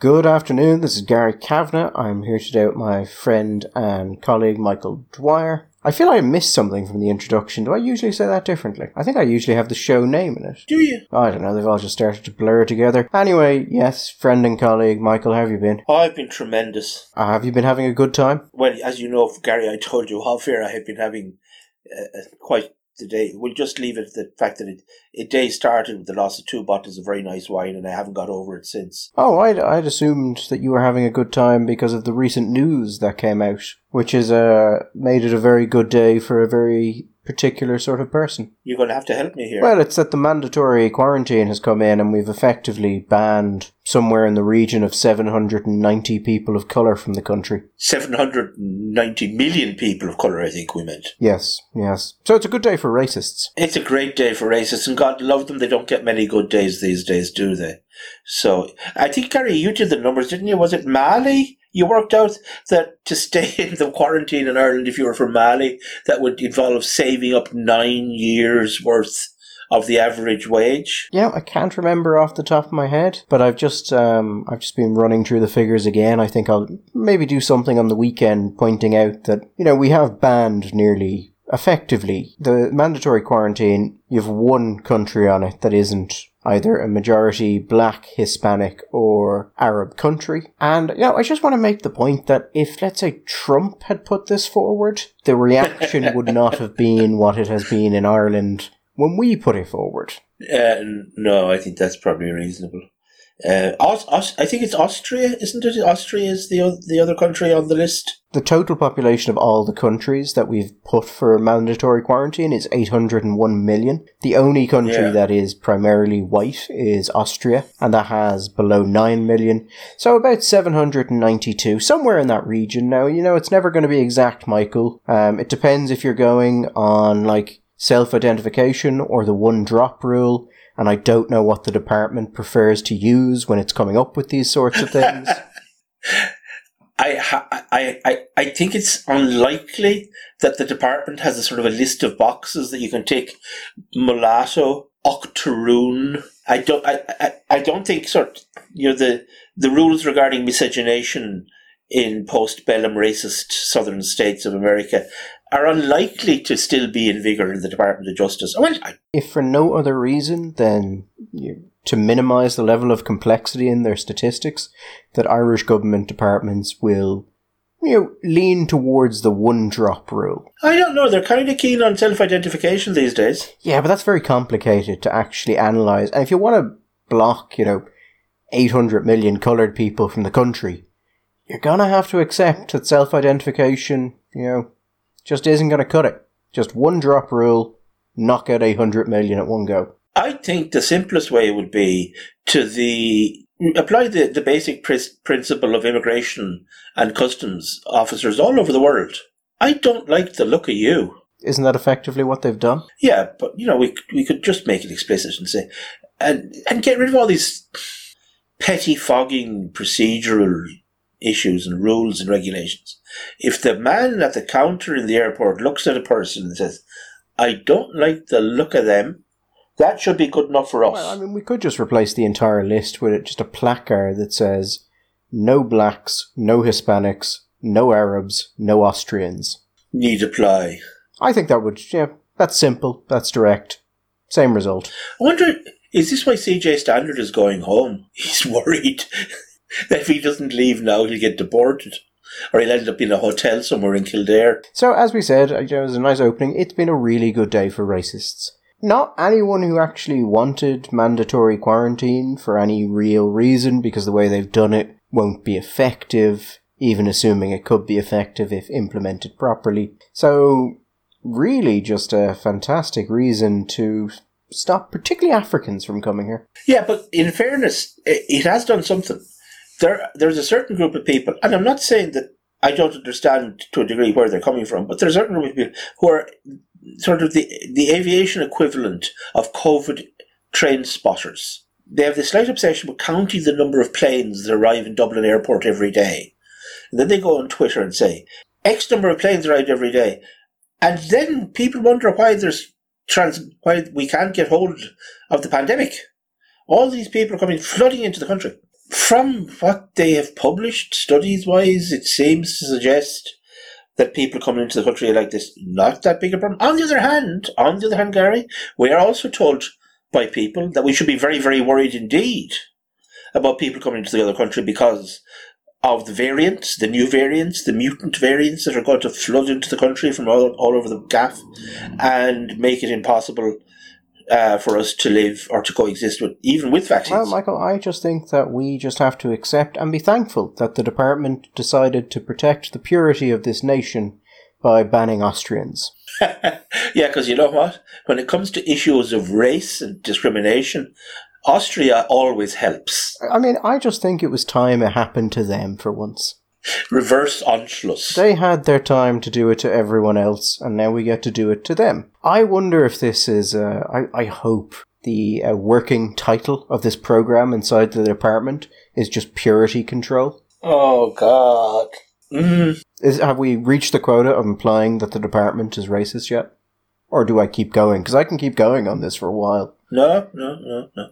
Good afternoon, this is Gary Kavanagh. I'm here today with my friend and colleague Michael Dwyer. I feel I missed something from the introduction. Do I usually say that differently? I think I usually have the show name in it. Do you? I don't know, they've all just started to blur together. Anyway, yes, friend and colleague Michael, how have you been? I've been tremendous. Uh, have you been having a good time? Well, as you know, Gary, I told you how fair I have been having uh, uh, quite the day. We'll just leave it at the fact that it, it day started with the loss of two bottles of very nice wine, and I haven't got over it since. Oh, I'd, I'd assumed that you were having a good time because of the recent news that came out, which has uh, made it a very good day for a very particular sort of person. You're going to have to help me here. Well, it's that the mandatory quarantine has come in and we've effectively banned somewhere in the region of 790 people of colour from the country. 790 million people of colour, I think we meant. Yes, yes. So it's a good day for racists. It's a great day for racists, and God love them. They don't get many good days these days, do they? So I think, Gary, you did the numbers, didn't you? Was it Mali? You worked out that to stay in the quarantine in Ireland, if you were from Mali, that would involve saving up nine years worth of the average wage. Yeah, I can't remember off the top of my head, but I've just um, I've just been running through the figures again. I think I'll maybe do something on the weekend pointing out that you know we have banned nearly effectively the mandatory quarantine. You've one country on it that isn't either a majority black, Hispanic, or Arab country. And, you know, I just want to make the point that if, let's say, Trump had put this forward, the reaction would not have been what it has been in Ireland when we put it forward. Uh, no, I think that's probably reasonable. Uh, Aus- Aus- I think it's Austria, isn't it? Austria is the o- the other country on the list. The total population of all the countries that we've put for mandatory quarantine is 801 million. The only country Yeah. that is primarily white is Austria, and that has below 9 million. So about 792, somewhere in that region. Now, you know, it's never going to be exact, Michael. Um, it depends if you're going on, like, self-identification or the one drop rule. And I don't know what the department prefers to use when it's coming up with these sorts of things. I, ha- I, I, I think it's unlikely that the department has a sort of a list of boxes that you can take mulatto, octoroon. I don't, I, I, I don't think sort you know the the rules regarding miscegenation in post-bellum racist southern states of America are unlikely to still be in vigor in the Department of Justice. Well, I, if for no other reason than you, to minimize the level of complexity in their statistics, that Irish government departments will, you know, lean towards the one drop rule. I don't know. They're kind of keen on self-identification these days. Yeah, but that's very complicated to actually analyze. And if you want to block, you know, 800 million coloured people from the country, you're gonna have to accept that self identification, you know, just isn't gonna cut it. Just one drop rule, knock out 800 million at one go. I think the simplest way would be to the apply the, the basic pr- principle of immigration and customs officers all over the world. I don't like the look of you. Isn't that effectively what they've done? Yeah, but you know we we could just make it explicit and say, and and get rid of all these petty fogging procedural issues and rules and regulations. If the man at the counter in the airport looks at a person and says, "I don't like the look of them," that should be good enough for us. Well, I mean, we could just replace the entire list with just a placard that says no blacks, no Hispanics, no Arabs, no Austrians. Need apply. I think that would, yeah, that's simple, that's direct. Same result. I wonder, is this why CJ Stander is going home? He's worried that if he doesn't leave now, he'll get deported. Or he'll end up in a hotel somewhere in Kildare. So, as we said, uh, it was a nice opening. It's been a really good day for racists. Not anyone who actually wanted mandatory quarantine for any real reason, because the way they've done it won't be effective, even assuming it could be effective if implemented properly. So, really just a fantastic reason to stop particularly Africans from coming here. Yeah, but in fairness, it, has done something. There, there's a certain group of people, and I'm not saying that I don't understand to a degree where they're coming from, but there's a certain group of people who are sort of the the aviation equivalent of COVID train spotters. They have this slight obsession with counting the number of planes that arrive in Dublin Airport every day. And then they go on Twitter and say, X number of planes arrived every day. And then people wonder why there's trans why we can't get hold of the pandemic. All these people are coming flooding into the country. from what they have published, studies wise, it seems to suggest that people coming into the country like this not that big a problem. On the other hand, on the other hand, Gary, we are also told by people that we should be very, very worried indeed about people coming into the other country because of the variants, the new variants, the mutant variants that are going to flood into the country from all, all over the gaff and make it impossible uh, for us to live or to coexist with, even with vaccines. Well, Michael, I just think that we just have to accept and be thankful that the department decided to protect the purity of this nation by banning Austrians. yeah, because you know what? When it comes to issues of race and discrimination, Austria always helps. I mean, I just think it was time it happened to them for once. Reverse Anschluss. They had their time to do it to everyone else, and now we get to do it to them. I wonder if this is, uh, I, I hope the uh, working title of this program inside the department is just purity control. Oh, God. Mm. Is, have we reached the quota of implying that the department is racist yet? Or do I keep going? Because I can keep going on this for a while. No, no, no, no.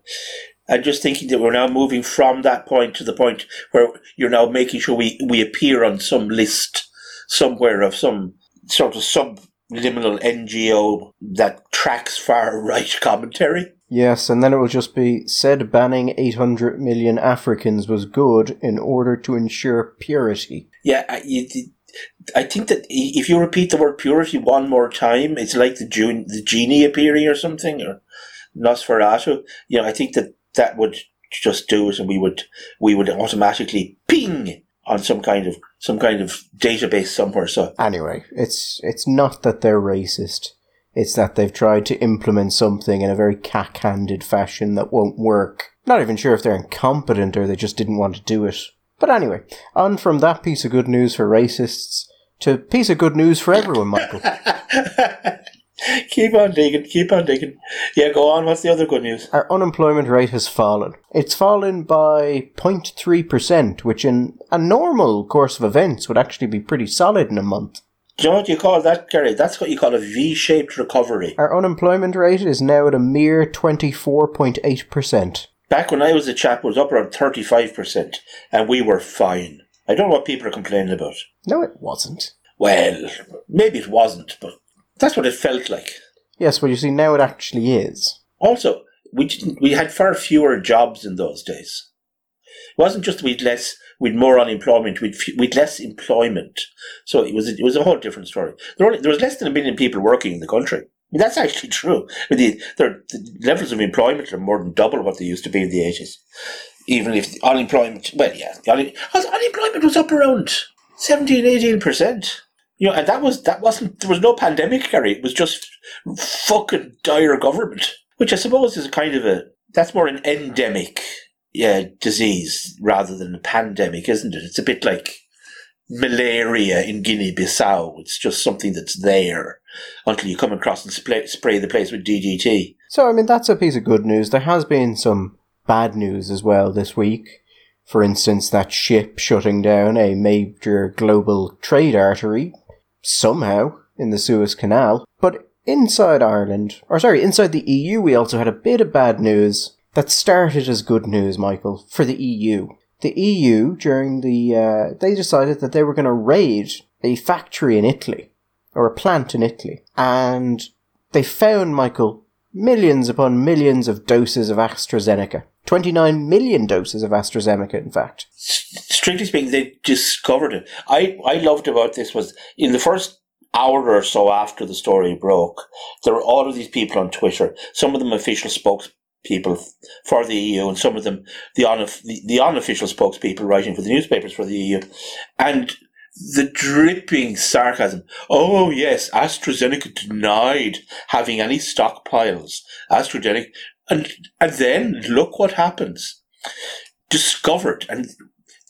I'm just thinking that we're now moving from that point to the point where you're now making sure we, we appear on some list somewhere of some sort of subliminal NGO that tracks far right commentary. Yes, and then it will just be said banning 800 million Africans was good in order to ensure purity. Yeah, I think that if you repeat the word purity one more time, it's like the, June, the genie appearing or something, or Nosferatu. You know, I think that that would just do it, and we would we would automatically ping on some kind of some kind of database somewhere. So anyway, it's it's not that they're racist. It's that they've tried to implement something in a very cack-handed fashion that won't work. Not even sure if they're incompetent or they just didn't want to do it. But anyway, on from that piece of good news for racists to piece of good news for everyone, Michael. keep on digging, keep on digging. Yeah, go on. What's the other good news? Our unemployment rate has fallen. It's fallen by 0.3%, which in a normal course of events would actually be pretty solid in a month. Do you know what you call that, Gary? That's what you call a V shaped recovery. Our unemployment rate is now at a mere 24.8%. Back when I was a chap, it was up around 35%, and we were fine. I don't know what people are complaining about. No, it wasn't. Well, maybe it wasn't, but that's what it felt like. Yes, well, you see, now it actually is. Also, we didn't. We had far fewer jobs in those days. It wasn't just we'd less, we'd more unemployment, we'd we'd less employment. So it was it was a whole different story. There, only, there was less than a million people working in the country. I mean, that's actually true. I mean, the, the levels of employment are more than double what they used to be in the eighties. Even if the unemployment, well, yeah, the un, unemployment was up around 17, 18 percent. You know, and that was that wasn't there was no pandemic, Gary. It was just fucking dire government, which I suppose is a kind of a that's more an endemic yeah disease rather than a pandemic, isn't it? It's a bit like malaria in Guinea-Bissau. It's just something that's there until you come across and spray, spray the place with DDT. So, I mean, that's a piece of good news. There has been some bad news as well this week. For instance, that ship shutting down a major global trade artery somehow in the Suez Canal. But inside Ireland, or sorry, inside the EU, we also had a bit of bad news that started as good news, Michael, for the EU. The EU, during the, uh, they decided that they were going to raid a factory in Italy, or a plant in Italy, and they found, Michael, millions upon millions of doses of AstraZeneca. 29 million doses of AstraZeneca, in fact. Strictly speaking, they discovered it. I, I loved about this was in the first hour or so after the story broke, there were all of these people on Twitter, some of them official spokespeople for the EU, and some of them the, unof- the, the unofficial spokespeople writing for the newspapers for the EU. And the dripping sarcasm. Oh yes, AstraZeneca denied having any stockpiles. AstraZeneca, and and then look what happens. Discovered, and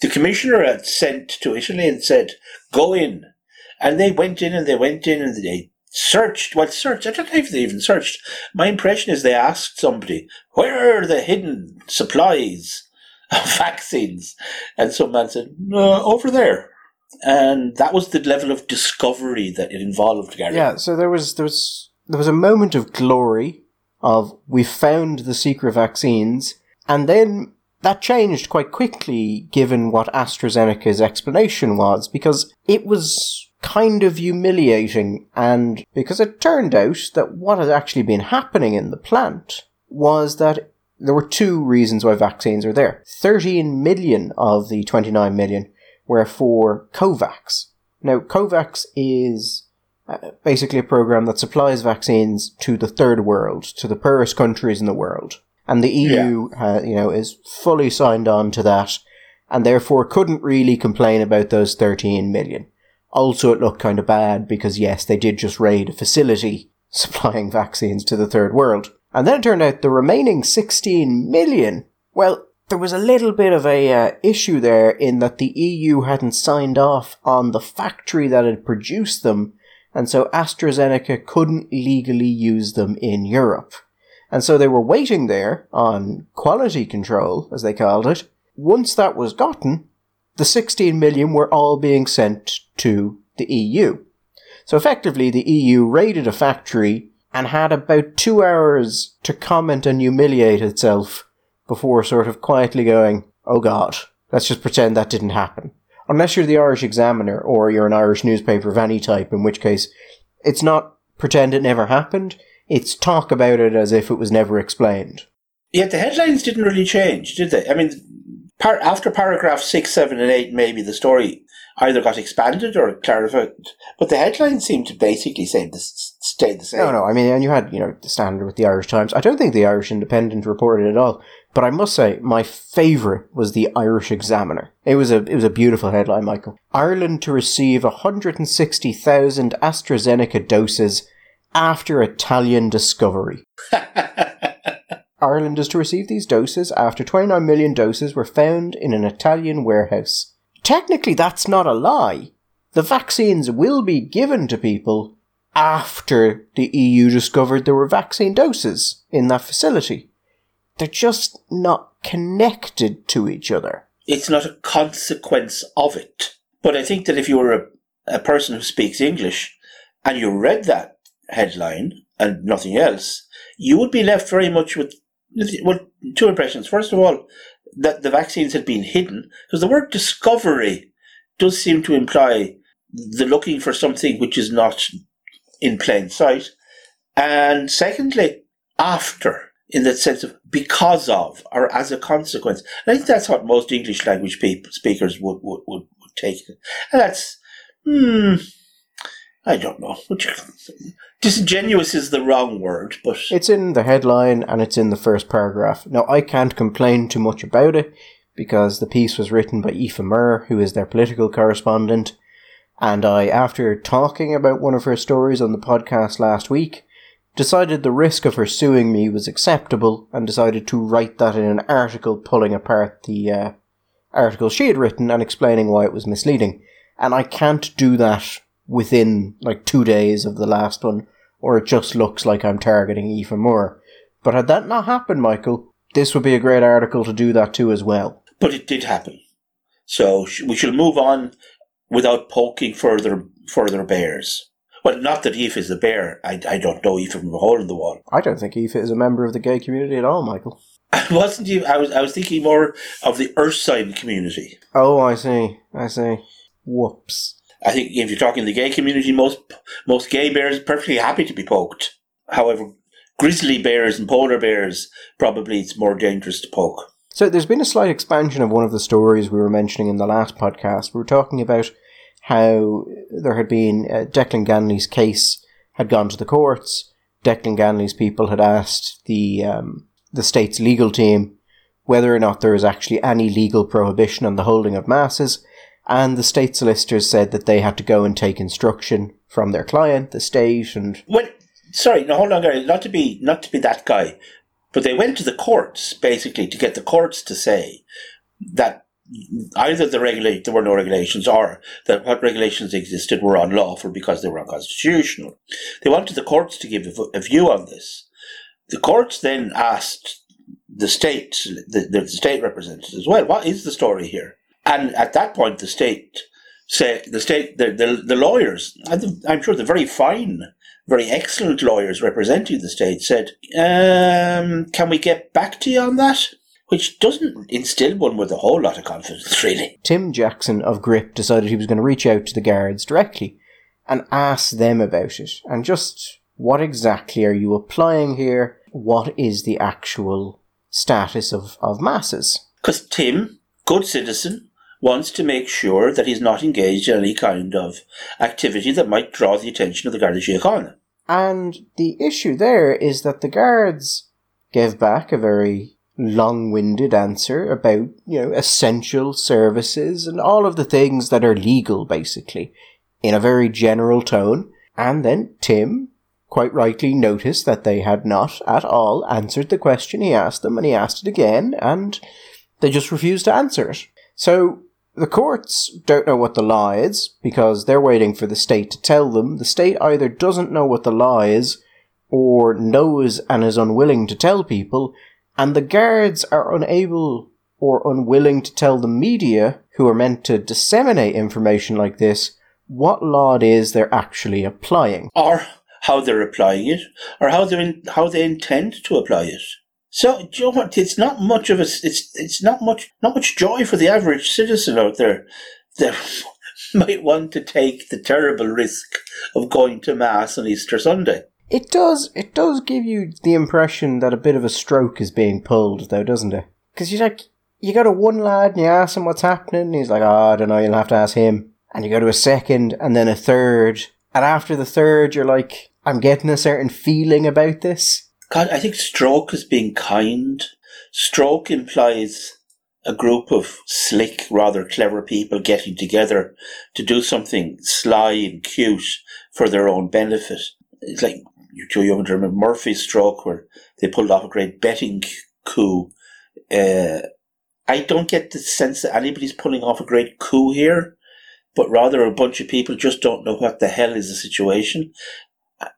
the commissioner had sent to Italy and said, "Go in," and they went in and they went in and they searched. Well, searched. I don't know if they even searched. My impression is they asked somebody, "Where are the hidden supplies?" of Vaccines, and some man said, uh, "Over there." and that was the level of discovery that it involved. Gary. Yeah, so there was there was there was a moment of glory of we found the secret vaccines, and then that changed quite quickly given what AstraZeneca's explanation was, because it was kind of humiliating, and because it turned out that what had actually been happening in the plant was that there were two reasons why vaccines are there. 13 million of the 29 million were for COVAX. Now, COVAX is uh, basically a program that supplies vaccines to the third world, to the poorest countries in the world. And the EU, yeah. uh, you know, is fully signed on to that and therefore couldn't really complain about those 13 million. Also, it looked kind of bad because yes, they did just raid a facility supplying vaccines to the third world. And then it turned out the remaining 16 million, well, there was a little bit of a uh, issue there in that the EU hadn't signed off on the factory that had produced them, and so AstraZeneca couldn't legally use them in Europe. And so they were waiting there on quality control, as they called it. Once that was gotten, the 16 million were all being sent to the EU. So effectively, the EU raided a factory and had about two hours to comment and humiliate itself before sort of quietly going, oh god, let's just pretend that didn't happen. Unless you're the Irish Examiner or you're an Irish newspaper of any type, in which case it's not pretend it never happened, it's talk about it as if it was never explained. Yet the headlines didn't really change, did they? I mean, par- after paragraph 6, 7, and 8, maybe the story either got expanded or clarified, but the headlines seemed to basically say this stayed the same. No, no. I mean, and you had you know the standard with the Irish Times. I don't think the Irish Independent reported at all. But I must say, my favourite was the Irish Examiner. It was a it was a beautiful headline, Michael. Ireland to receive 160,000 AstraZeneca doses after Italian discovery. Ireland is to receive these doses after 29 million doses were found in an Italian warehouse. Technically, that's not a lie. The vaccines will be given to people after the EU discovered there were vaccine doses in that facility. They're just not connected to each other. It's not a consequence of it. But I think that if you were a, a person who speaks English and you read that headline and nothing else, you would be left very much with well, two impressions. First of all, that the vaccines had been hidden, because the word discovery does seem to imply the looking for something which is not in plain sight. And secondly, after, in the sense of because of or as a consequence. I think that's what most English language people, speakers would, would, would, would take. And that's, hmm, I don't know. Disingenuous is the wrong word, but. It's in the headline and it's in the first paragraph. Now, I can't complain too much about it because the piece was written by Aoife Moore, who is their political correspondent, and I, after talking about one of her stories on the podcast last week, decided the risk of her suing me was acceptable and decided to write that in an article pulling apart the uh, article she had written and explaining why it was misleading. And I can't do that within like two days of the last one, or it just looks like I'm targeting Aoife Moore. But had that not happened, Michael, this would be a great article to do that too as well. But it did happen. So we shall move on without poking further further bears. Well, not that Aoife is a bear. I, I don't know Aoife from a hole in the wall. I don't think Aoife is a member of the gay community at all, Michael. wasn't you? I was I was thinking more of the Earthside community. Oh, I see. I see. Whoops. I think if you're talking the gay community, most most gay bears are perfectly happy to be poked. However, grizzly bears and polar bears probably it's more dangerous to poke. So there's been a slight expansion of one of the stories we were mentioning in the last podcast. We were talking about how there had been uh, Declan Ganley's case had gone to the courts. Declan Ganley's people had asked the um, the state's legal team whether or not there is actually any legal prohibition on the holding of masses, and the state solicitors said that they had to go and take instruction from their client, the state, and well, sorry, no, hold on, guys, not to be not to be that guy, but they went to the courts basically to get the courts to say that either the regulate there were no regulations or that what regulations existed were unlawful because they were unconstitutional. They wanted the courts to give a, view on this. The courts then asked the state, the, the state representatives, well, what is the story here? And at that point, the state say the state, the, the, the lawyers, I'm sure the very fine very excellent lawyers representing the state said, um, Can we get back to you on that? Which doesn't instill one with a whole lot of confidence, really. Tim Jackson of Gript decided he was going to reach out to the guards directly and ask them about it and just what exactly are you applying here? What is the actual status of, of masses? Because Tim, good citizen, wants to make sure that he's not engaged in any kind of activity that might draw the attention of the Garda Síochána. And the issue there is that the guards gave back a very long-winded answer about, you know, essential services and all of the things that are legal, basically, in a very general tone. And then Tim quite rightly noticed that they had not at all answered the question he asked them, and he asked it again, and they just refused to answer it. So the courts don't know what the law is because they're waiting for the state to tell them. The state either doesn't know what the law is or knows and is unwilling to tell people, and the guards are unable or unwilling to tell the media, who are meant to disseminate information like this, what law it is they're actually applying. Or how they're applying it, or how they how they intend to apply it. So, you know what? It's not much of a. It's it's not much not much joy for the average citizen out there that might want to take the terrible risk of going to mass on Easter Sunday. It does. It does give you the impression that a bit of a stroke is being pulled, though, doesn't it? Because you're like you go to one lad and you ask him what's happening, and he's like, "Oh, I don't know. You'll have to ask him." And you go to a second, and then a third, and after the third, you're like, "I'm getting a certain feeling about this." God, I think stroke is being kind. Stroke implies a group of slick, rather clever people getting together to do something sly and cute for their own benefit. It's like too young to remember Murphy's stroke, where they pulled off a great betting coup. Uh, I don't get the sense that anybody's pulling off a great coup here, but rather a bunch of people just don't know what the hell is the situation.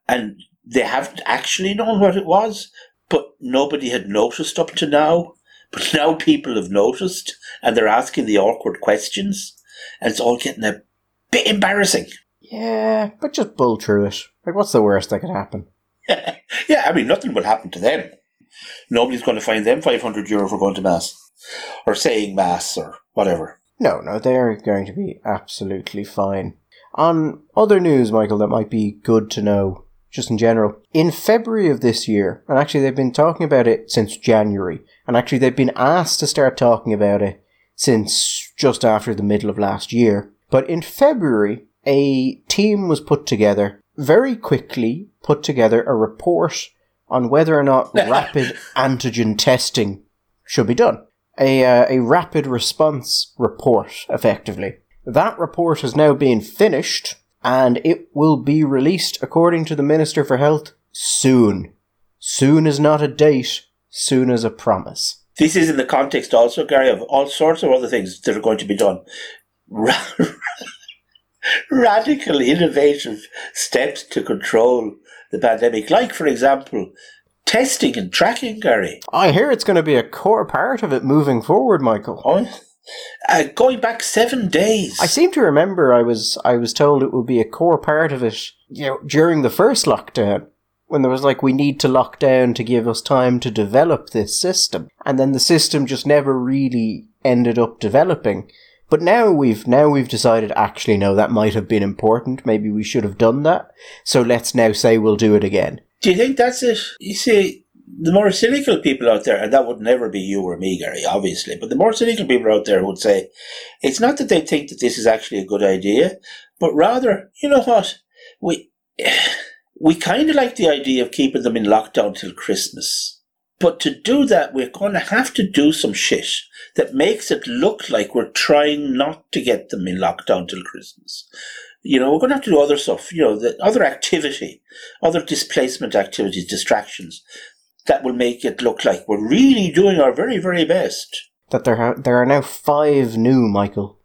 And they haven't actually known what it was, but nobody had noticed up to now. But now people have noticed and they're asking the awkward questions, and it's all getting a bit embarrassing. Yeah, but just bull through it. Like, what's the worst that could happen? yeah, I mean, nothing will happen to them. Nobody's going to find them 500 euro for going to Mass or saying Mass or whatever. No, no, they're going to be absolutely fine. On other news, Michael, that might be good to know, just in general. In February of this year, and actually they've been talking about it since January, and actually they've been asked to start talking about it since just after the middle of last year. But in February, a team was put together, very quickly put together a report on whether or not rapid antigen testing should be done. A, uh, a rapid response report, effectively. That report has now been finished and it will be released according to the Minister for Health soon. Soon is not a date, soon is a promise. This is in the context also, Gary, of all sorts of other things that are going to be done. Radical, innovative steps to control the pandemic, like, for example, testing and tracking, Gary. I hear it's going to be a core part of it moving forward, Michael. Oh, uh, going back seven days. I seem to remember I was I was told it would be a core part of it, you know, during the first lockdown when there was like we need to lock down to give us time to develop this system, and then the system just never really ended up developing. But now we've now we've decided actually no, that might have been important. Maybe we should have done that. So let's now say we'll do it again. Do you think that's it? You see, the more cynical people out there, and that would never be you or me, Gary, obviously, but the more cynical people out there would say, it's not that they think that this is actually a good idea, but rather, you know what, we we kind of like the idea of keeping them in lockdown till Christmas. But to do that, we're going to have to do some shit that makes it look like we're trying not to get them in lockdown till Christmas. You know, we're going to have to do other stuff, you know, the other activity, other displacement activities, distractions that will make it look like we're really doing our very, very best. That there are, there are now five new, Michael,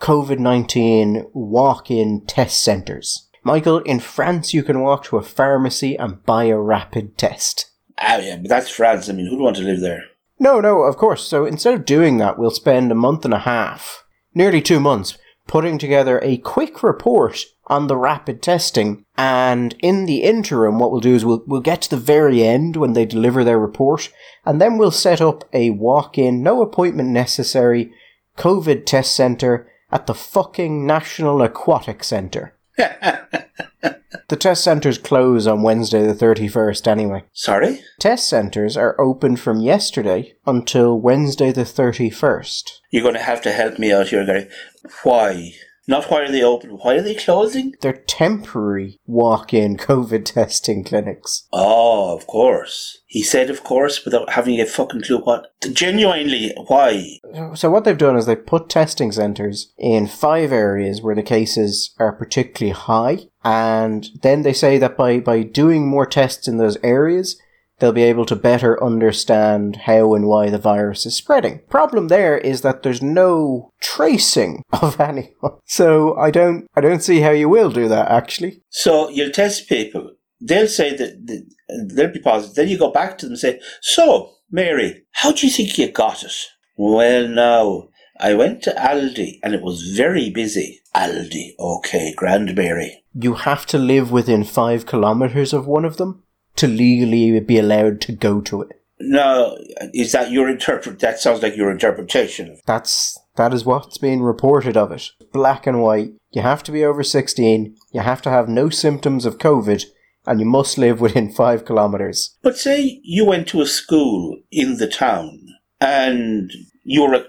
COVID 19 walk in test centres. Michael, in France, you can walk to a pharmacy and buy a rapid test. Ah, yeah, but that's France. I mean, who'd want to live there? No, no, of course. So instead of doing that, we'll spend a month and a half, nearly two months, putting together a quick report on the rapid testing. And in the interim, what we'll do is we'll, we'll get to the very end when they deliver their report, and then we'll set up a walk-in, no appointment necessary, COVID test centre at the fucking National Aquatic Centre. the test centres close on Wednesday the 31st anyway. Sorry? Test centres are open from yesterday until Wednesday the 31st. You're going to have to help me out here, Gary. Why? Not why are they open, why are they closing? They're temporary walk in COVID testing clinics. Oh, of course. He said, of course, without having a fucking clue what. Genuinely, why? So, what they've done is they've put testing centres in five areas where the cases are particularly high, and then they say that by, by doing more tests in those areas, they'll be able to better understand how and why the virus is spreading. Problem there is that there's no tracing of anyone. So I don't I don't see how you will do that actually. So you'll test people. They'll say that they'll be positive. Then you go back to them and say, "So, Mary, how do you think you got it?" Well, now I went to Aldi and it was very busy. Aldi, okay, Grand Mary. You have to live within five kilometers of one of them to legally be allowed to go to it. No, is that your interpret? That sounds like your interpretation. That's that is what's being reported of it. Black and white. You have to be over sixteen. You have to have no symptoms of COVID, and you must live within five kilometers. But say you went to a school in the town, and you were a,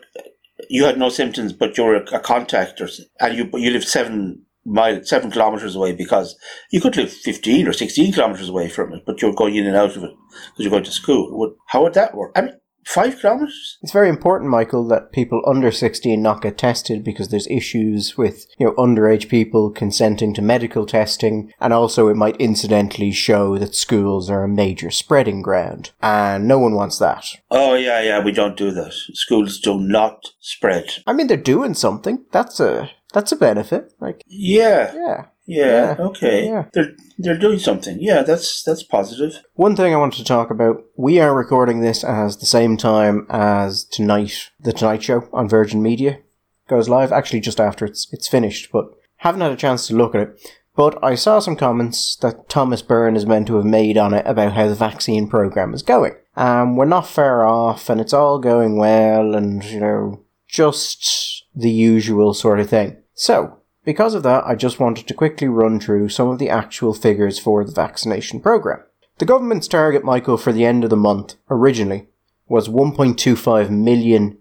you had no symptoms, but you're a, a contact, or, and you you lived seven mile, seven kilometres away because you could live 15 or 16 kilometres away from it, but you're going in and out of it because you're going to school. How would that work? I mean, five kilometres? It's very important, Michael, that people under 16 not get tested because there's issues with, you know, underage people consenting to medical testing, and also it might incidentally show that schools are a major spreading ground, and no one wants that. Oh, yeah, yeah, we don't do that. Schools do not spread. I mean, they're doing something. That's a that's a benefit. Like yeah, yeah, yeah, yeah okay. Yeah. They're they're doing something. Yeah, that's that's positive. One thing I wanted to talk about. We are recording this as the same time as tonight. The Tonight Show on Virgin Media goes live. Actually, just after it's it's finished, but haven't had a chance to look at it. But I saw some comments that Thomas Byrne is meant to have made on it about how the vaccine program is going. Um, we're not far off, and it's all going well, and you know, just the usual sort of thing. So, because of that, I just wanted to quickly run through some of the actual figures for the vaccination program. The government's target, Michael, for the end of the month, originally, was 1.25 million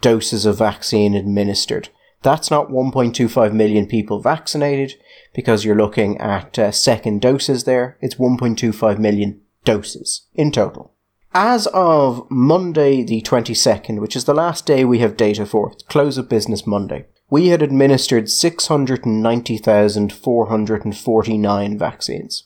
doses of vaccine administered. That's not 1.25 million people vaccinated, because you're looking at uh, second doses there. It's 1.25 million doses in total. As of Monday the 22nd, which is the last day we have data for, close of business Monday, we had administered 690,449 vaccines.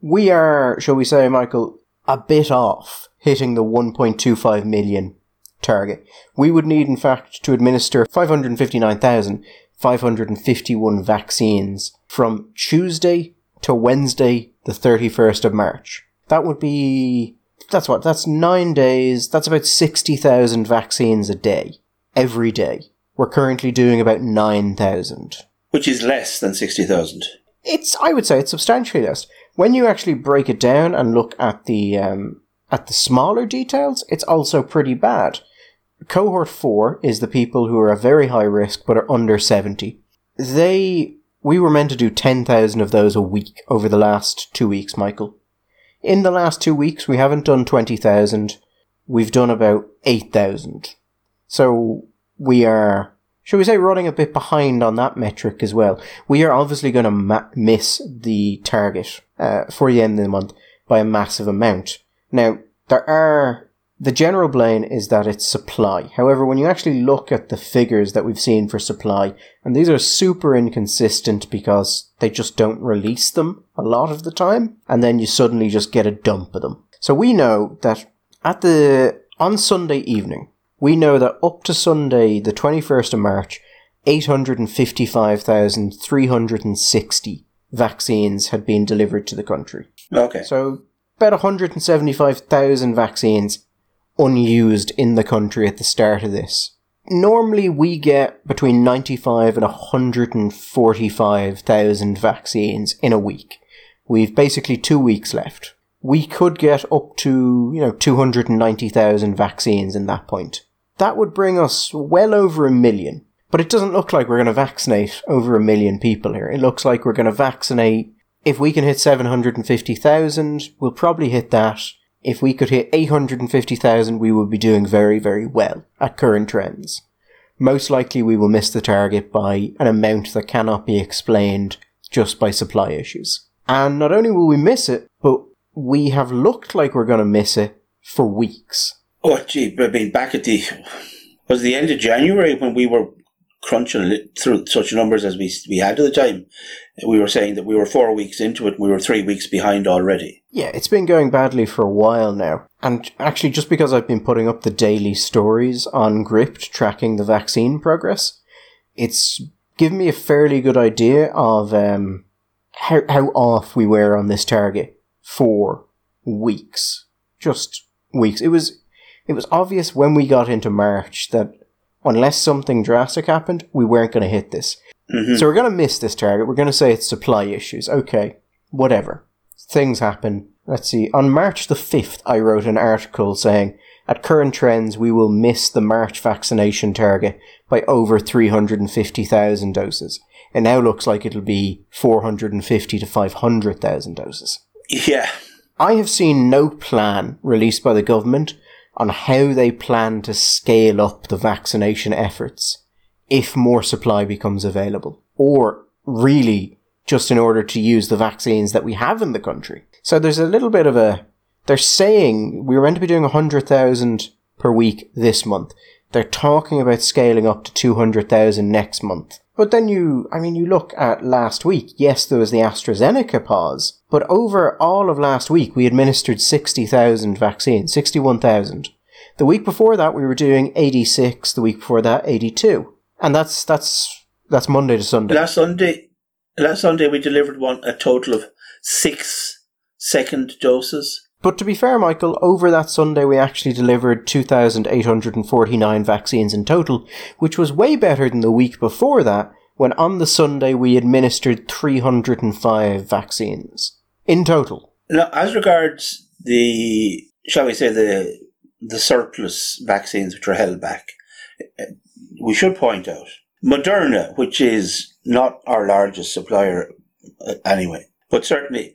We are, shall we say, Michael, a bit off hitting the 1.25 million target. We would need, in fact, to administer 559,551 vaccines from Tuesday to Wednesday, the 31st of March. That would be, that's what, that's nine days, that's about 60,000 vaccines a day, every day. We're currently doing about 9,000. Which is less than 60,000. It's, I would say it's substantially less. When you actually break it down and look at the, um, at the smaller details, it's also pretty bad. Cohort 4 is the people who are at very high risk but are under 70. They, we were meant to do 10,000 of those a week over the last two weeks, Michael. In the last two weeks, we haven't done 20,000. We've done about 8,000. So we are, shall we say, running a bit behind on that metric as well. We are obviously going to ma- miss the target uh, for the end of the month by a massive amount. Now, there are the general blame is that it's supply. However, when you actually look at the figures that we've seen for supply, and these are super inconsistent because they just don't release them a lot of the time, and then you suddenly just get a dump of them. So we know that at the on Sunday evening, we know that up to Sunday, the 21st of March, 855,360 vaccines had been delivered to the country. Okay. So about 175,000 vaccines unused in the country at the start of this. normally we get between 95 and 145,000 vaccines in a week. We've basically two weeks left. We could get up to, you know, 290,000 vaccines in that point. That would bring us well over a million. But it doesn't look like we're going to vaccinate over a million people here. It looks like we're going to vaccinate. If we can hit 750,000, we'll probably hit that. If we could hit 850,000, we would be doing very, very well at current trends. Most likely we will miss the target by an amount that cannot be explained just by supply issues. And not only will we miss it, but we have looked like we're going to miss it for weeks. Oh, gee, I mean, back at the was the end of January when we were crunching through such numbers as we we had at the time. We were saying that we were four weeks into it, and we were three weeks behind already. Yeah, it's been going badly for a while now. And actually, just because I've been putting up the daily stories on Gript tracking the vaccine progress, it's given me a fairly good idea of um, how how off we were on this target for weeks, just weeks. It was it was obvious when we got into March that unless something drastic happened, we weren't going to hit this. Mm-hmm. So we're going to miss this target. We're going to say it's supply issues. Okay, whatever. Things happen. Let's see. On March the 5th, I wrote an article saying, at current trends, we will miss the March vaccination target by over 350,000 doses. It now looks like it'll be 450 to 500,000 doses. Yeah. I have seen no plan released by the government on how they plan to scale up the vaccination efforts if more supply becomes available, or really just in order to use the vaccines that we have in the country. So there's a little bit of a, they're saying we were meant to be doing 100,000 per week this month. They're talking about scaling up to 200,000 next month. But then you, I mean, you look at last week. Yes, there was the AstraZeneca pause, but over all of last week, we administered 60,000 vaccines, 61,000. The week before that, we were doing 86. The week before that, 82. And that's, that's, that's Monday to Sunday. Last Sunday, last Sunday, we delivered one, a total of six second doses. But to be fair, Michael, over that Sunday we actually delivered 2,849 vaccines in total, which was way better than the week before that, when on the Sunday we administered 305 vaccines in total. Now, as regards the, shall we say, the the surplus vaccines which are held back, we should point out Moderna, which is not our largest supplier uh, anyway, but certainly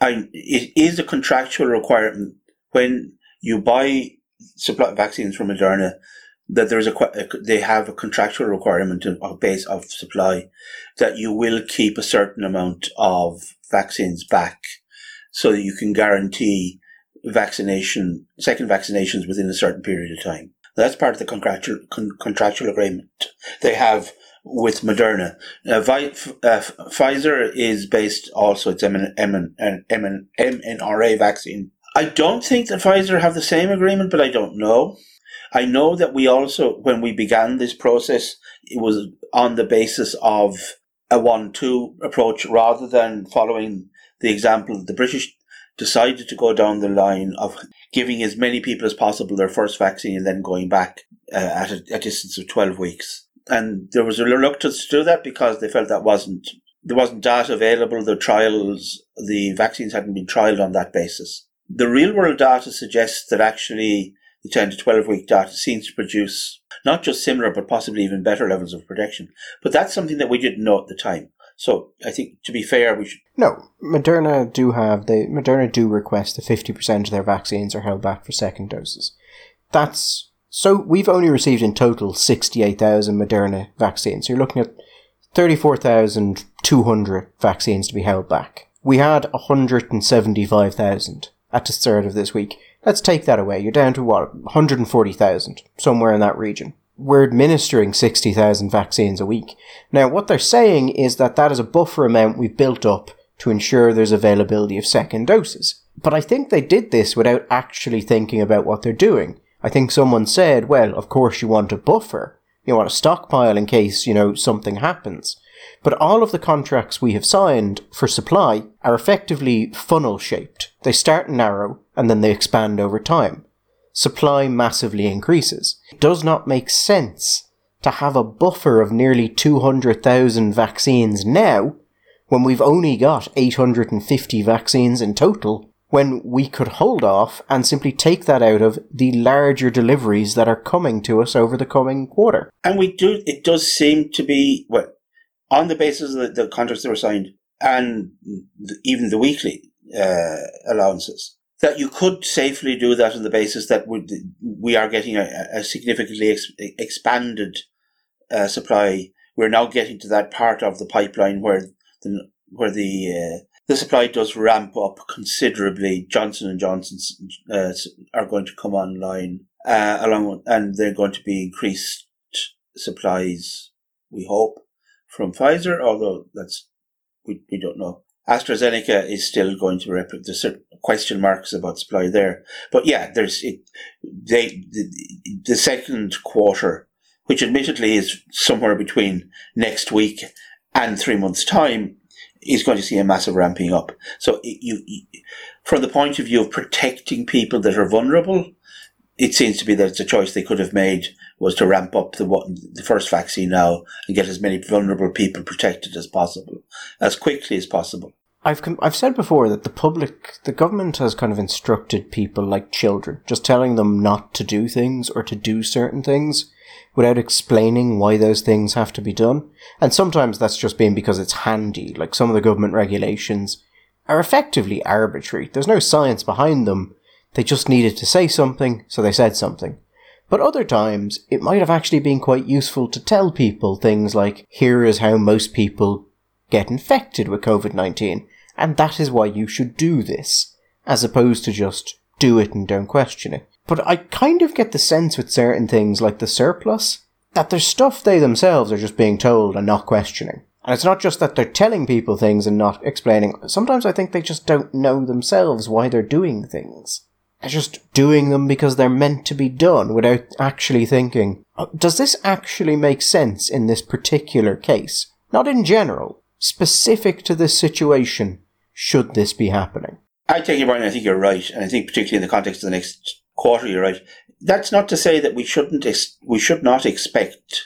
I, it is a contractual requirement when you buy supply vaccines from Moderna that there's a they have a contractual requirement of base of supply that you will keep a certain amount of vaccines back so that you can guarantee vaccination second vaccinations within a certain period of time. That's part of the contractual con- contractual agreement they have with Moderna. Uh, Vi- uh, Pfizer is based also, it's MN- MN- MN- mRNA vaccine. I don't think that Pfizer have the same agreement, but I don't know. I know that we also, when we began this process, it was on the basis of a one-two approach rather than following the example the British decided to go down the line of giving as many people as possible their first vaccine and then going back uh, at a, a distance of 12 weeks and there was a reluctance to do that because they felt that wasn't there wasn't data available. The trials, the vaccines hadn't been trialed on that basis. The real world data suggests that actually the 10 to 12 week data seems to produce not just similar but possibly even better levels of protection. But that's something that we didn't know at the time. So I think to be fair, we should. No, Moderna do have they Moderna do request that fifty percent of their vaccines are held back for second doses. That's so we've only received in total 68,000 Moderna vaccines. So you're looking at 34,200 vaccines to be held back. We had 175,000 at the start of this week. Let's take that away. You're down to what? 140,000, somewhere in that region. We're administering 60,000 vaccines a week. Now, what they're saying is that that is a buffer amount we've built up to ensure there's availability of second doses. But I think they did this without actually thinking about what they're doing. I think someone said, well, of course you want a buffer. You want a stockpile in case, you know, something happens. But all of the contracts we have signed for supply are effectively funnel shaped. They start narrow and then they expand over time. supply massively increases. It does not make sense to have a buffer of nearly 200,000 vaccines now when we've only got 850 vaccines in total when we could hold off and simply take that out of the larger deliveries that are coming to us over the coming quarter. And we do, it does seem to be, well, on the basis of the, the contracts that were signed and the, even the weekly uh, allowances, that you could safely do that on the basis that we are getting a, a significantly ex- expanded uh, supply. We're now getting to that part of the pipeline where the where the uh, the supply does ramp up considerably. Johnson and Johnson uh, are going to come online uh, along, with, and they're going to be increased supplies. We hope from Pfizer, although that's we, we don't know. AstraZeneca is still going to rep- there's certain question marks about supply there, but yeah, there's it. They the, the second quarter, which admittedly is somewhere between next week and three months' time, is going to see a massive ramping up. So you, you, from the point of view of protecting people that are vulnerable, it seems to be that it's a choice they could have made was to ramp up the the first vaccine now and get as many vulnerable people protected as possible, as quickly as possible. I've I've said before that the public, the government has kind of instructed people like children, just telling them not to do things or to do certain things without explaining why those things have to be done. And sometimes that's just been because it's handy, like some of the government regulations are effectively arbitrary. There's no science behind them. They just needed to say something, so they said something. But other times, it might have actually been quite useful to tell people things like, here is how most people get infected with COVID-19, and that is why you should do this, as opposed to just do it and don't question it. But I kind of get the sense with certain things like the surplus that there's stuff they themselves are just being told and not questioning. And it's not just that they're telling people things and not explaining. Sometimes I think they just don't know themselves why they're doing things. They're just doing them because they're meant to be done without actually thinking, oh, does this actually make sense in this particular case? Not in general. Specific to this situation, should this be happening? I take your point, I think you're right. And I think particularly in the context of the next quarter, you're right. That's not to say that we shouldn't, ex- we should not expect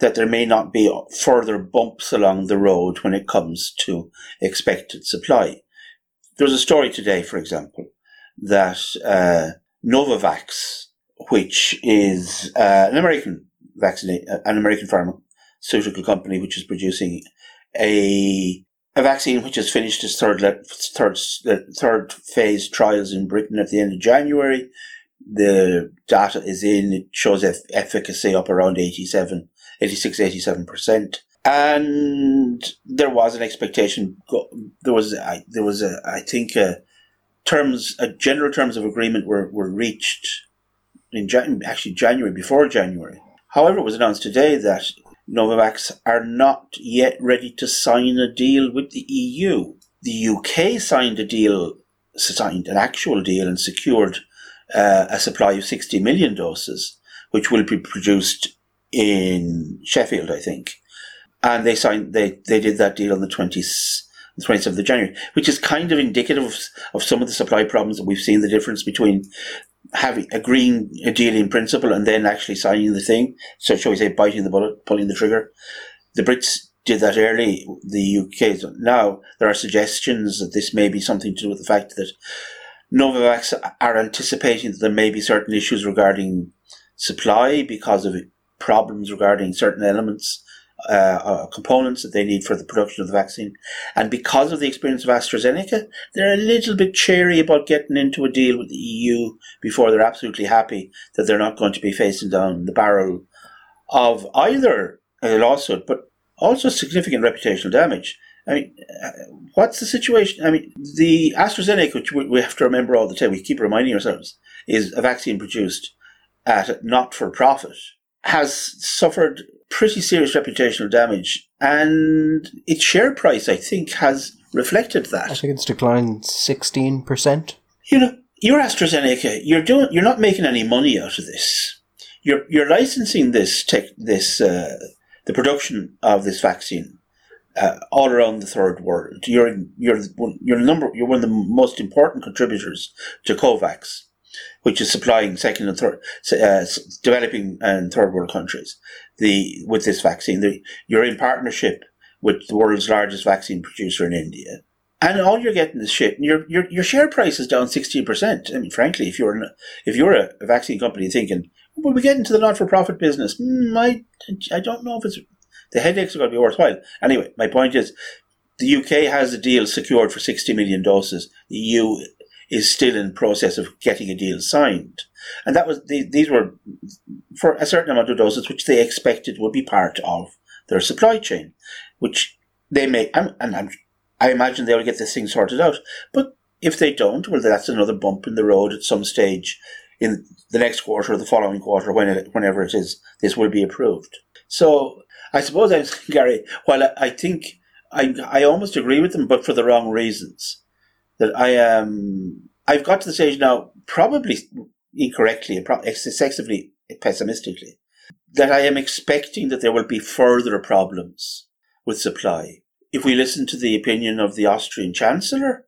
that there may not be further bumps along the road when it comes to expected supply. There's a story today, for example, that uh, Novavax, which is uh, an American vaccine, an American pharmaceutical company, which is producing a a vaccine which has finished its third third third phase trials in Britain at the end of January. The data is in; it shows efficacy up around 87, 86, 87 percent. And there was an expectation. There was, I, there was a, I think, a terms, a general terms of agreement were, were reached in Jan- actually January before January. However, it was announced today that Novavax are not yet ready to sign a deal with the EU. The UK signed a deal, signed an actual deal, and secured uh, a supply of 60 million doses, which will be produced in Sheffield, I think. And they signed, they, they did that deal on the 20th, 27th of January, which is kind of indicative of, of some of the supply problems that we've seen, the difference between having agreeing a deal in principle and then actually signing the thing. So shall we say biting the bullet, pulling the trigger. The Brits did that early. The UK now there are suggestions that this may be something to do with the fact that Novavax are anticipating that there may be certain issues regarding supply because of problems regarding certain elements uh, uh, components that they need for the production of the vaccine. And because of the experience of AstraZeneca, they're a little bit cheery about getting into a deal with the EU before they're absolutely happy that they're not going to be facing down the barrel of either a lawsuit, but also significant reputational damage. I mean, uh, what's the situation? I mean, the AstraZeneca, which we have to remember all the time, we keep reminding ourselves, is a vaccine produced at not for profit, has suffered pretty serious reputational damage, and its share price, I think, has reflected that. I think it's declined sixteen percent. You know, you're AstraZeneca. You're doing. You're not making any money out of this. You're you're licensing this tech, this uh, the production of this vaccine uh, all around the third world. You're you're you're number you're one of the most important contributors to COVAX which is supplying second and third, uh, developing and third world countries, the with this vaccine. The, you're in partnership with the world's largest vaccine producer in India, and all you're getting is shit. And your your your share price is down sixteen percent. I mean, frankly, if you're an, if you're a, vaccine company thinking, "Will we get into the not for profit business?" Mm, I I don't know if it's the headaches are going to be worthwhile. Anyway, my point is, the UK has a deal secured for sixty million doses. The EU is still in process of getting a deal signed. And that was the, these were for a certain amount of doses which they expected would be part of their supply chain, which they may and, I'm, I imagine they will get this thing sorted out. But if they don't, well, that's another bump in the road at some stage in the next quarter or the following quarter, when whenever it is, this will be approved. So I suppose, Gary, while I, I think I, I almost agree with them, but for the wrong reasons that I am. Um, I've got to the stage now, probably incorrectly, excessively pessimistically, that I am expecting that there will be further problems with supply. If we listen to the opinion of the Austrian Chancellor,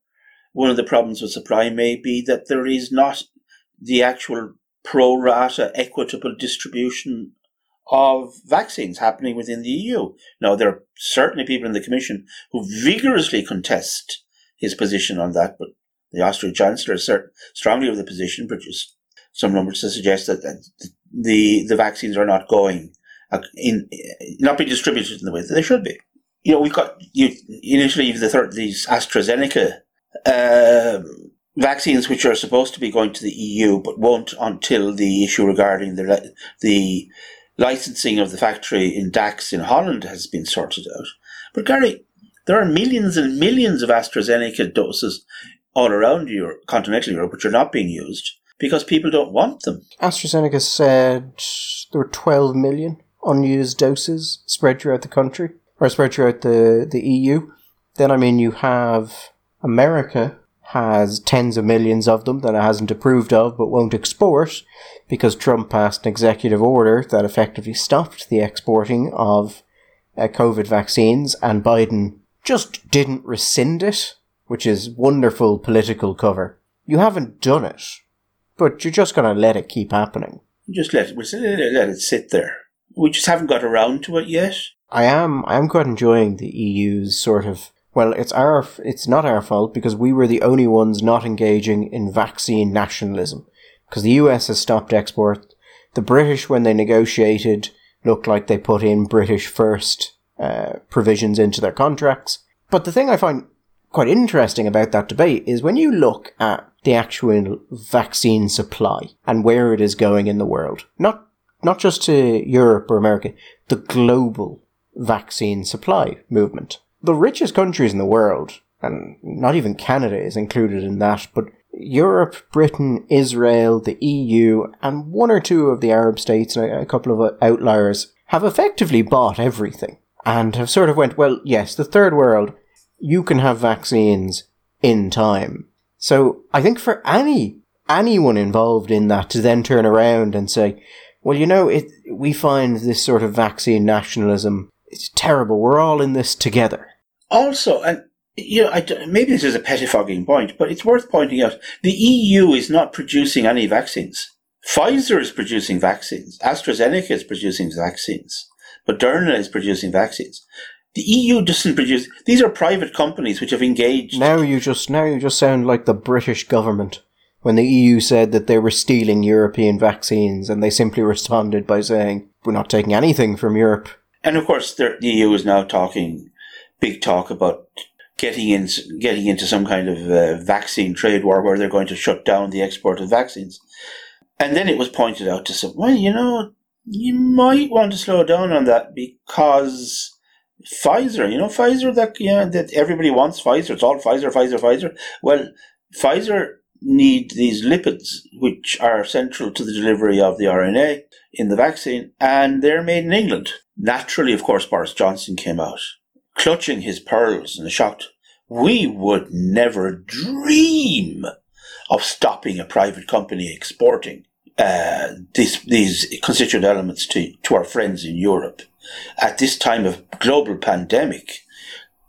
one of the problems with supply may be that there is not the actual pro rata equitable distribution of vaccines happening within the EU. Now, there are certainly people in the Commission who vigorously contest his position on that, but the Austrian Chancellor is certainly strongly of the position, produced some numbers to suggest that, that the the vaccines are not going uh, in not being distributed in the way that they should be. You know, we've got you initially the third, these AstraZeneca uh, vaccines, which are supposed to be going to the EU, but won't until the issue regarding the the licensing of the factory in Dax in Holland has been sorted out. But Gary, there are millions and millions of AstraZeneca doses all around Europe, continental Europe, which are not being used because people don't want them. AstraZeneca said there were 12 million unused doses spread throughout the country, or spread throughout the, the EU. Then, I mean, you have America has tens of millions of them that it hasn't approved of but won't export because Trump passed an executive order that effectively stopped the exporting of uh, COVID vaccines, and Biden just didn't rescind it, which is wonderful political cover. You haven't done it, but you're just going to let it keep happening. Just let it, let it sit there. We just haven't got around to it yet. I am. I am quite enjoying the EU's sort of. Well, it's our. It's not our fault because we were the only ones not engaging in vaccine nationalism. Because the US has stopped export. The British, when they negotiated, looked like they put in British first uh, provisions into their contracts. But the thing I find quite interesting about that debate is when you look at the actual vaccine supply and where it is going in the world, not not just to Europe or America, the global vaccine supply movement. The richest countries in the world, and not even Canada is included in that, but Europe, Britain, Israel, the EU, and one or two of the Arab states and a couple of outliers have effectively bought everything and have sort of went, well, yes, the third world, you can have vaccines in time. So I think for any anyone involved in that to then turn around and say, well, you know, it we find this sort of vaccine nationalism it's terrible. We're all in this together. Also, and you know, I, maybe this is a pettifogging point, but it's worth pointing out the EU is not producing any vaccines. Pfizer is producing vaccines. AstraZeneca is producing vaccines. Moderna is producing vaccines. The EU doesn't produce. These are private companies which have engaged. Now you just now you just sound like the British government when the EU said that they were stealing European vaccines, and they simply responded by saying, "We're not taking anything from Europe." And of course, the EU is now talking big talk about getting in, getting into some kind of uh, vaccine trade war where they're going to shut down the export of vaccines. And then it was pointed out to some, well, you know, you might want to slow down on that because Pfizer, you know, Pfizer that yeah that everybody wants Pfizer. It's all Pfizer, Pfizer, Pfizer. Well, Pfizer need these lipids which are central to the delivery of the RNA in the vaccine, and they're made in England. Naturally, of course, Boris Johnson came out clutching his pearls and shocked. We would never dream of stopping a private company exporting uh, these, these constituent elements to, to our friends in Europe. At this time of global pandemic,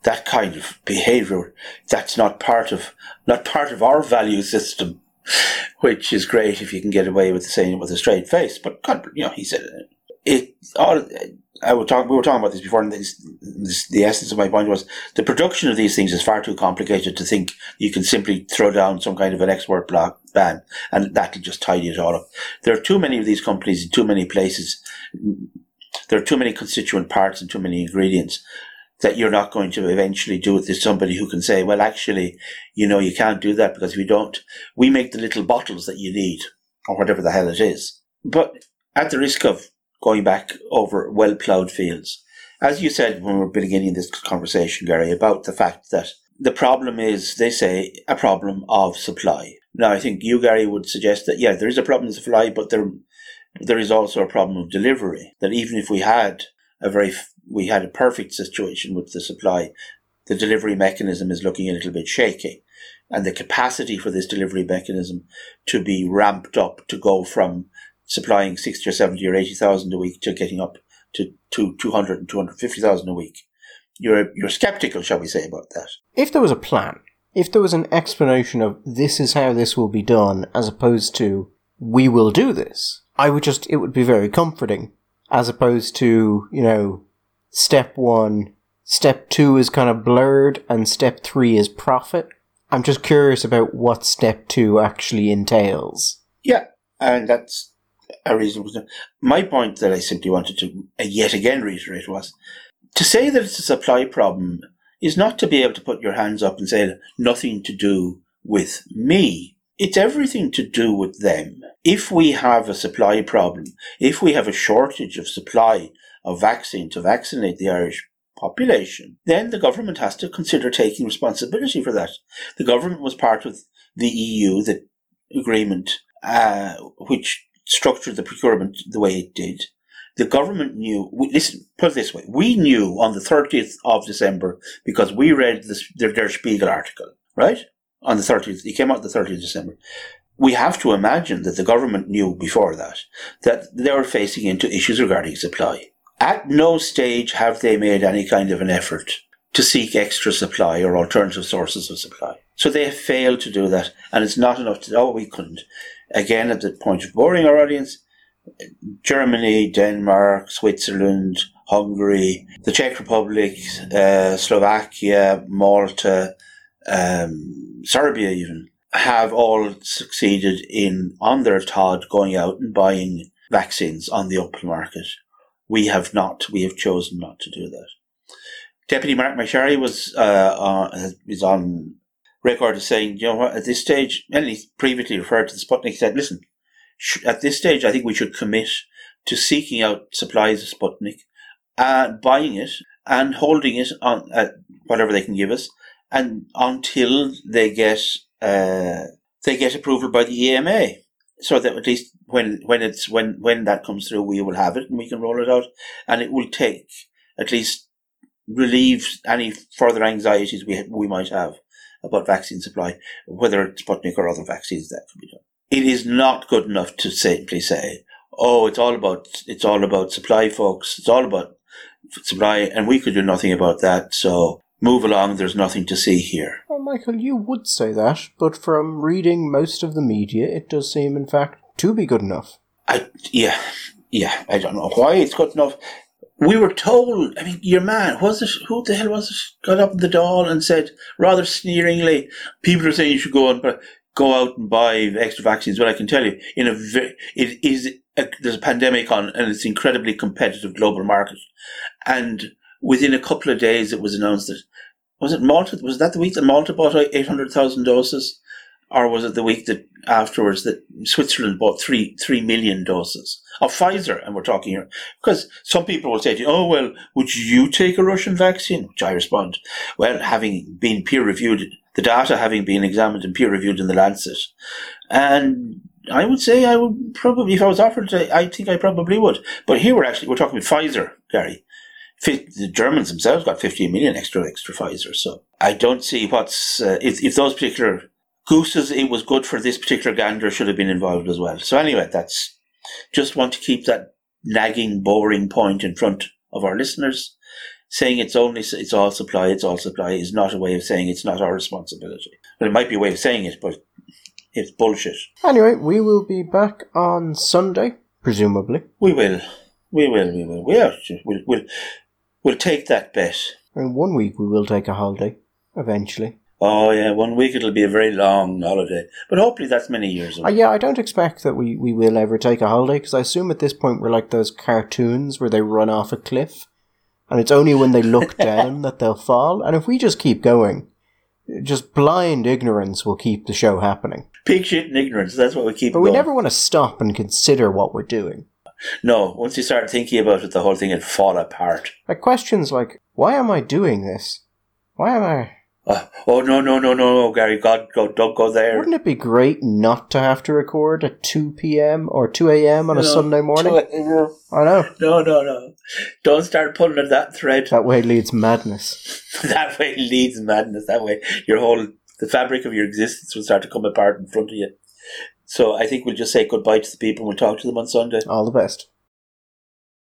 that kind of behavior, that's not part of, not part of our value system. which is great if you can get away with saying it with a straight face. But God, you know, he said it. it all, I would talk. We were talking about this before, and this, this, the essence of my point was the production of these things is far too complicated to think you can simply throw down some kind of an export block ban and that'll just tidy it all up. There are too many of these companies in too many places. There are too many constituent parts and too many ingredients that you're not going to eventually do it. There's somebody who can say, well, actually, you know, you can't do that because we don't, we make the little bottles that you need or whatever the hell it is. But at the risk of going back over well ploughed fields, as you said when we were beginning this conversation, Gary, about the fact that the problem is, they say, a problem of supply. Now, I think you, Gary, would suggest that, yeah, there is a problem of supply, but there, there is also a problem of delivery. That even if we had a very we had a perfect situation with the supply. The delivery mechanism is looking a little bit shaky. And the capacity for this delivery mechanism to be ramped up to go from supplying 60 or 70 or 80,000 a week to getting up to, to 200 and 250,000 a week. You're, you're skeptical, shall we say, about that. If there was a plan, if there was an explanation of this is how this will be done, as opposed to we will do this, I would just, it would be very comforting, as opposed to, you know, step one, step two is kind of blurred, and step three is profit. I'm just curious about what step two actually entails. Yeah, and that's a reasonable. My point that I simply wanted to yet again reiterate was to say that it's a supply problem is not to be able to put your hands up and say nothing to do with me. It's everything to do with them. If we have a supply problem, if we have a shortage of supply of vaccine to vaccinate the Irish population, then the government has to consider taking responsibility for that. The government was part of the EU, the agreement, uh, which structured the procurement the way it did. The government knew, We, listen, put it this way, we knew on the 30th of December because we read the, the Der Spiegel article, right? On the 30th, it came out the 30th of December we have to imagine that the government knew before that that they were facing into issues regarding supply. At no stage have they made any kind of an effort to seek extra supply or alternative sources of supply. So they have failed to do that, and it's not enough to, oh, we couldn't. Again, at the point of boring our audience, Germany, Denmark, Switzerland, Hungary, the Czech Republic, uh, Slovakia, Malta, um, Serbia even, have all succeeded in, on their Todd, going out and buying vaccines on the open market. We have not. We have chosen not to do that. Deputy Marc MacSharry was uh, is on record as saying, you know what, at this stage, and he previously referred to the Sputnik, he said, listen, sh- at this stage, I think we should commit to seeking out supplies of Sputnik, and buying it and holding it on at whatever they can give us, and until they get uh, they get approval by the EMA so that at least when when it's when when that comes through, we will have it and we can roll it out, and it will take at least relieve any further anxieties we we might have about vaccine supply, whether it's Sputnik or other vaccines that could be done. It is not good enough to simply say, "Oh, it's all about it's all about supply, folks. It's all about supply, and we could do nothing about that." So move along. There's nothing to see here. Well, Michael, you would say that, but from reading most of the media, it does seem, in fact, to be good enough. I yeah yeah I don't know why it's good enough. We were told. I mean, your man was it? Who the hell was it? Got up in the Dáil and said rather sneeringly, "People are saying you should go and go out and buy extra vaccines." But I can tell you, in a it is a, there's a pandemic on, and it's incredibly competitive global market, and within a couple of days, it was announced that was it Malta? Was that the week that Malta bought eight hundred thousand doses, or was it the week that afterwards that Switzerland bought three three million doses of Pfizer? And we're talking here because some people will say to you, "Oh well, would you take a Russian vaccine?" Which I respond, "Well, having been peer reviewed, the data having been examined and peer reviewed in the Lancet, and." I would say I would probably, if I was offered, I think I probably would. But here we're actually we're talking about Pfizer, Gary the Germans themselves got 15 million extra extra Pfizer. So I don't see what's uh, if if those particular gooses it was good for this particular gander should have been involved as well. So anyway, that's just want to keep that nagging, boring point in front of our listeners. Saying it's only it's all supply, it's all supply is not a way of saying it's not our responsibility. But it might be a way of saying it, but It's bullshit. Anyway, we will be back on Sunday, presumably. We will. We will. We will. We are. We'll. We'll. We'll take that bet. In one week, we will take a holiday, eventually. Oh yeah, one week it'll be a very long holiday, but hopefully that's many years Uh, away. yeah, I don't expect that we, we will ever take a holiday because I assume at this point we're like those cartoons where they run off a cliff, and it's only when they look down that they'll fall. And if we just keep going, just blind ignorance will keep the show happening. Pig shit and ignorance. That's what we keep. But we going. never want to stop and consider what we're doing. No, once you start thinking about it, the whole thing will fall apart. Like questions like, "Why am I doing this? Why am I?" Uh, oh no no no no no, Gary! God, go don't go there. Wouldn't it be great not to have to record at two p.m. or two a.m. on a Sunday morning? No, I know no, no, no! Don't start pulling at that thread. that way leads madness. that way leads madness. That way, your whole the fabric of your existence will start to come apart in front of you. So I think we'll just say goodbye to the people. and We'll talk to them on Sunday. All the best.